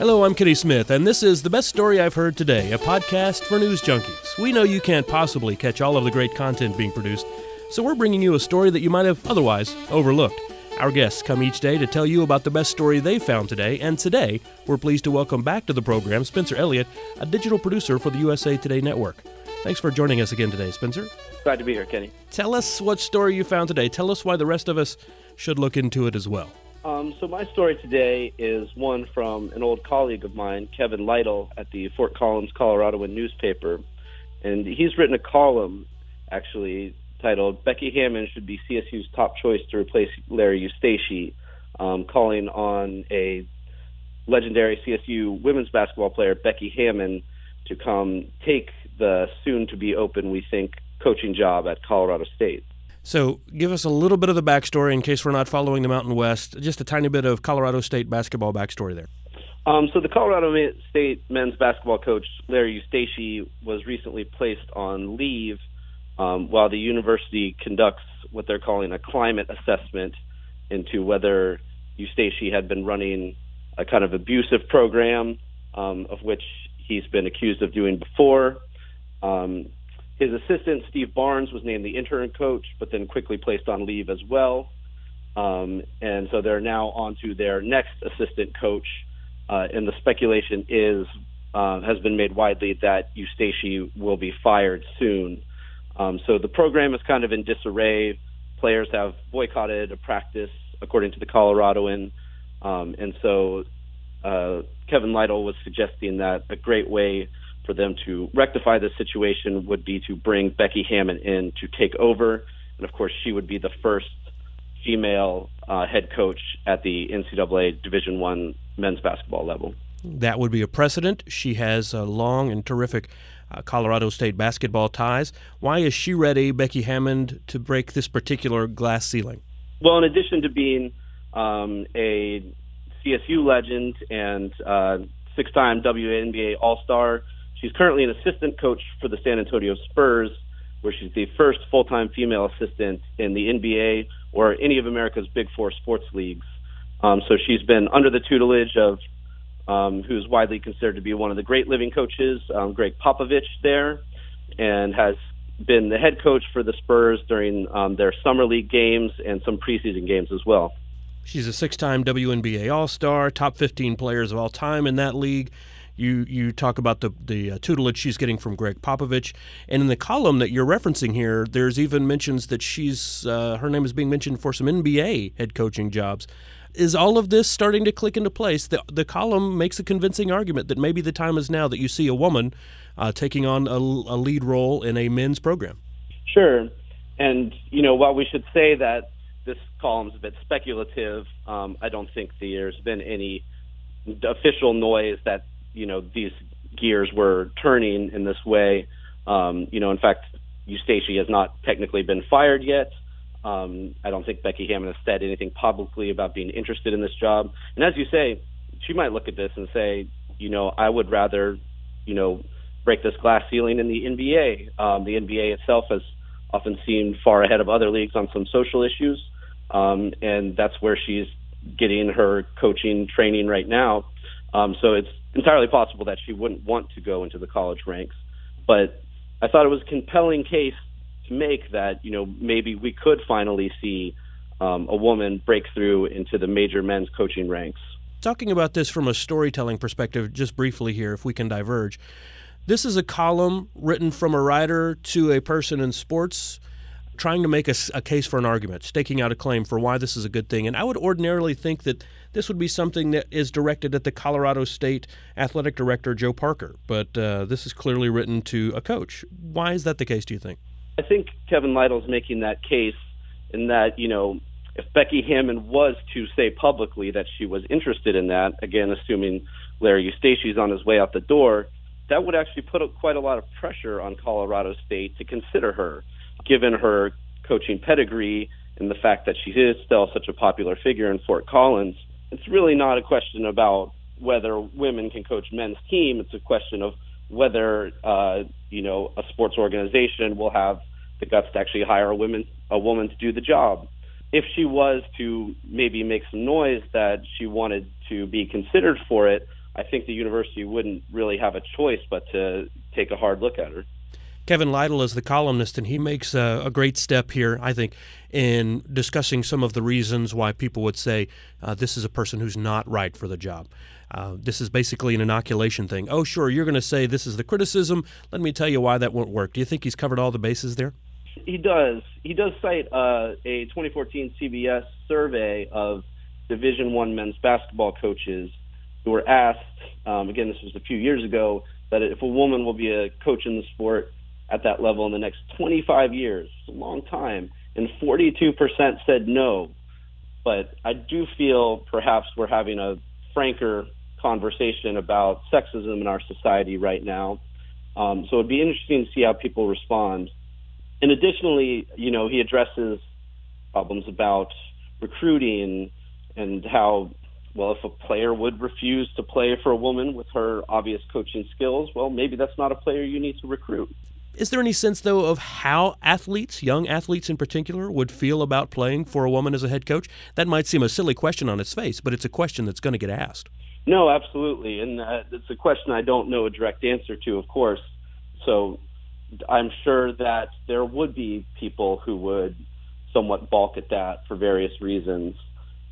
Hello, I'm Kenny Smith, and this is The Best Story I've Heard Today, a podcast for news junkies. We know you can't possibly catch all of the great content being produced, so we're bringing you a story that you might have otherwise overlooked. Our guests come each day to tell you about the best story they found today, and today we're pleased to welcome back to the program Spencer Elliott, a digital producer for the USA Today Network. Thanks for joining us again today, Spencer. Glad to be here, Kenny. Tell us what story you found today. Tell us why the rest of us should look into it as well. Um, so my story today is one from an old colleague of mine, Kevin Lytle, at the Fort Collins, Coloradoan newspaper, and he's written a column, actually titled "Becky Hammon should be CSU's top choice to replace Larry Eustachy," um, calling on a legendary CSU women's basketball player, Becky Hammon, to come take the soon-to-be open, we think, coaching job at Colorado State. So, give us a little bit of the backstory in case we're not following the Mountain West. Just a tiny bit of Colorado State basketball backstory there. Um, so, the Colorado State men's basketball coach Larry Eustachy was recently placed on leave um, while the university conducts what they're calling a climate assessment into whether Eustachy had been running a kind of abusive program, um, of which he's been accused of doing before. Um, his assistant, Steve Barnes, was named the interim coach, but then quickly placed on leave as well. Um, and so they're now on to their next assistant coach. Uh, and the speculation is uh, has been made widely that Eustachy will be fired soon. Um, so the program is kind of in disarray. Players have boycotted a practice, according to the Coloradoan. Um, and so uh, Kevin Lytle was suggesting that a great way for them to rectify this situation would be to bring Becky Hammon in to take over, and of course she would be the first female uh, head coach at the NCAA Division One men's basketball level. That would be a precedent. She has a long and terrific uh, Colorado State basketball ties. Why is she ready, Becky Hammon, to break this particular glass ceiling? Well, in addition to being um, a CSU legend and uh, six-time WNBA All-Star, She's currently an assistant coach for the San Antonio Spurs, where she's the first full time female assistant in the NBA or any of America's big four sports leagues. Um, so she's been under the tutelage of um, who's widely considered to be one of the great living coaches, um, Gregg Popovich, there, and has been the head coach for the Spurs during um, their summer league games and some preseason games as well. She's a six time WNBA All Star, top 15 players of all time in that league. You you talk about the the uh, tutelage she's getting from Gregg Popovich, and in the column that you're referencing here, there's even mentions that she's uh, her name is being mentioned for some NBA head coaching jobs. Is all of this starting to click into place? The the column makes a convincing argument that maybe the time is now that you see a woman uh, taking on a, a lead role in a men's program. Sure, and you know while we should say that this column's a bit speculative, um, I don't think there's been any official noise that you know these gears were turning in this way. Um, you know, in fact, Eustachy has not technically been fired yet. Um, I don't think Becky Hammon has said anything publicly about being interested in this job. And as you say, she might look at this and say, you know, I would rather, you know, break this glass ceiling in the NBA. Um, the NBA itself has often seemed far ahead of other leagues on some social issues, um, and that's where she's getting her coaching training right now. Um, so it's entirely possible that she wouldn't want to go into the college ranks. But I thought it was a compelling case to make that, you know, maybe we could finally see um, a woman break through into the major men's coaching ranks. Talking about this from a storytelling perspective, just briefly here, if we can diverge. This is a column written from a writer to a person in sports trying to make a, a, case for an argument, staking out a claim for why this is a good thing. And I would ordinarily think that this would be something that is directed at the Colorado State athletic director, Joe Parker. But uh, this is clearly written to a coach. Why is that the case, do you think? I think Kevin Lytle's making that case in that, you know, if Becky Hammon was to say publicly that she was interested in that, again, assuming Larry Eustachy's on his way out the door, that would actually put quite a lot of pressure on Colorado State to consider her given her coaching pedigree and the fact that she is still such a popular figure in Fort Collins, it's really not a question about whether women can coach men's team. It's a question of whether uh, you know a sports organization will have the guts to actually hire a woman a woman to do the job. If she was to maybe make some noise that she wanted to be considered for it, I think the university wouldn't really have a choice but to take a hard look at her. Kevin Lytle is the columnist, and he makes a, a, great step here, I think, in discussing some of the reasons why people would say uh, this is a person who's not right for the job. Uh, this is basically an inoculation thing. Oh, sure, you're going to say this is the criticism. Let me tell you why that won't work. Do you think he's covered all the bases there? He does. He does cite uh, a 2014 CBS survey of Division One men's basketball coaches who were asked. Um, again, this was a few years ago. That if a woman will be a coach in the sport at that level in the next 25 years, it's a long time, and 42% said no. But I do feel perhaps we're having a franker conversation about sexism in our society right now. Um, so it'd be interesting to see how people respond. And additionally, you know, he addresses problems about recruiting and how, well, if a player would refuse to play for a woman with her obvious coaching skills, well, maybe that's not a player you need to recruit. Is there any sense, though, of how athletes, young athletes in particular, would feel about playing for a woman as a head coach? That might seem a silly question on its face, but it's a question that's going to get asked. No, absolutely. And uh, it's a question I don't know a direct answer to, of course. So I'm sure that there would be people who would somewhat balk at that for various reasons.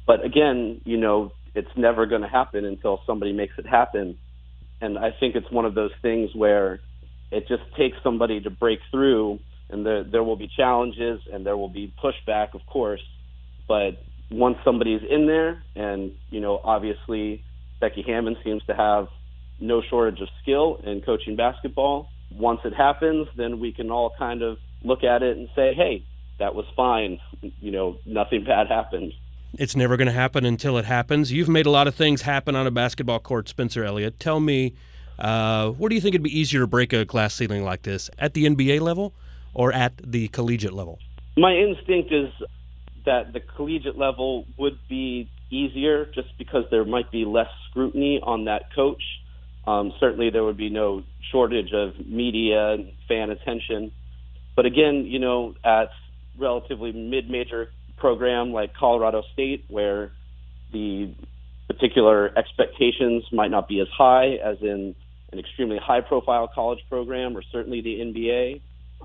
But again, you know, it's never going to happen until somebody makes it happen. And I think it's one of those things where it just takes somebody to break through, and there there will be challenges and there will be pushback, of course. But once somebody's in there, and you know, obviously Becky Hammon seems to have no shortage of skill in coaching basketball. Once it happens, then we can all kind of look at it and say, "Hey, that was fine. You know, nothing bad happened." It's never going to happen until it happens. You've made a lot of things happen on a basketball court, Spencer Elliott. Tell me uh, where do you think it'd be easier to break a glass ceiling like this? At the NBA level or at the collegiate level? My instinct is that the collegiate level would be easier just because there might be less scrutiny on that coach. Um, certainly, there would be no shortage of media and fan attention. But again, you know, at relatively mid-major program like Colorado State, where the particular expectations might not be as high as in an extremely high profile college program or certainly the NBA.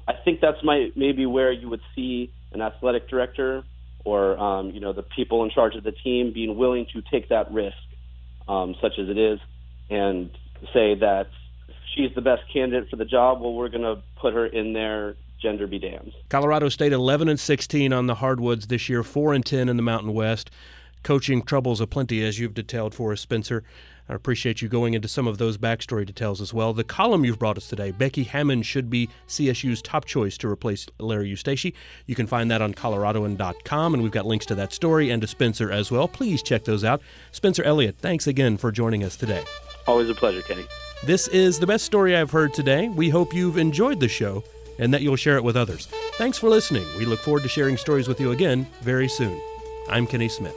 I think that's my, maybe where you would see an athletic director or um, you know the people in charge of the team being willing to take that risk, um, such as it is, and say that she's the best candidate for the job. Well, we're going to put her in there. Gender be damned. Colorado State 11 and 16 on the hardwoods this year, 4 and 10 in the Mountain West. Coaching troubles aplenty, as you've detailed for us, Spencer. I appreciate you going into some of those backstory details as well. The column you've brought us today, Becky Hammon should be CSU's top choice to replace Larry Eustachy. You can find that on coloradoan.com, and we've got links to that story and to Spencer as well. Please check those out. Spencer Elliott, thanks again for joining us today. Always a pleasure, Kenny. This is the best story I've heard today. We hope you've enjoyed the show and that you'll share it with others. Thanks for listening. We look forward to sharing stories with you again very soon. I'm Kenny Smith.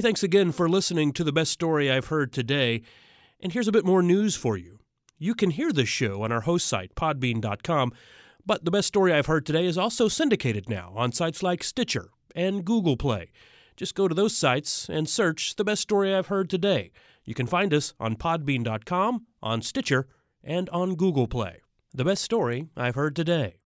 Hey, thanks again for listening to the best story I've heard today. And here's a bit more news for you. You can hear this show on our host site, podbean.com, but the best story I've heard today is also syndicated now on sites like Stitcher and Google Play. Just go to those sites and search the best story I've heard today. You can find us on podbean.com, on Stitcher, and on Google Play. The best story I've heard today.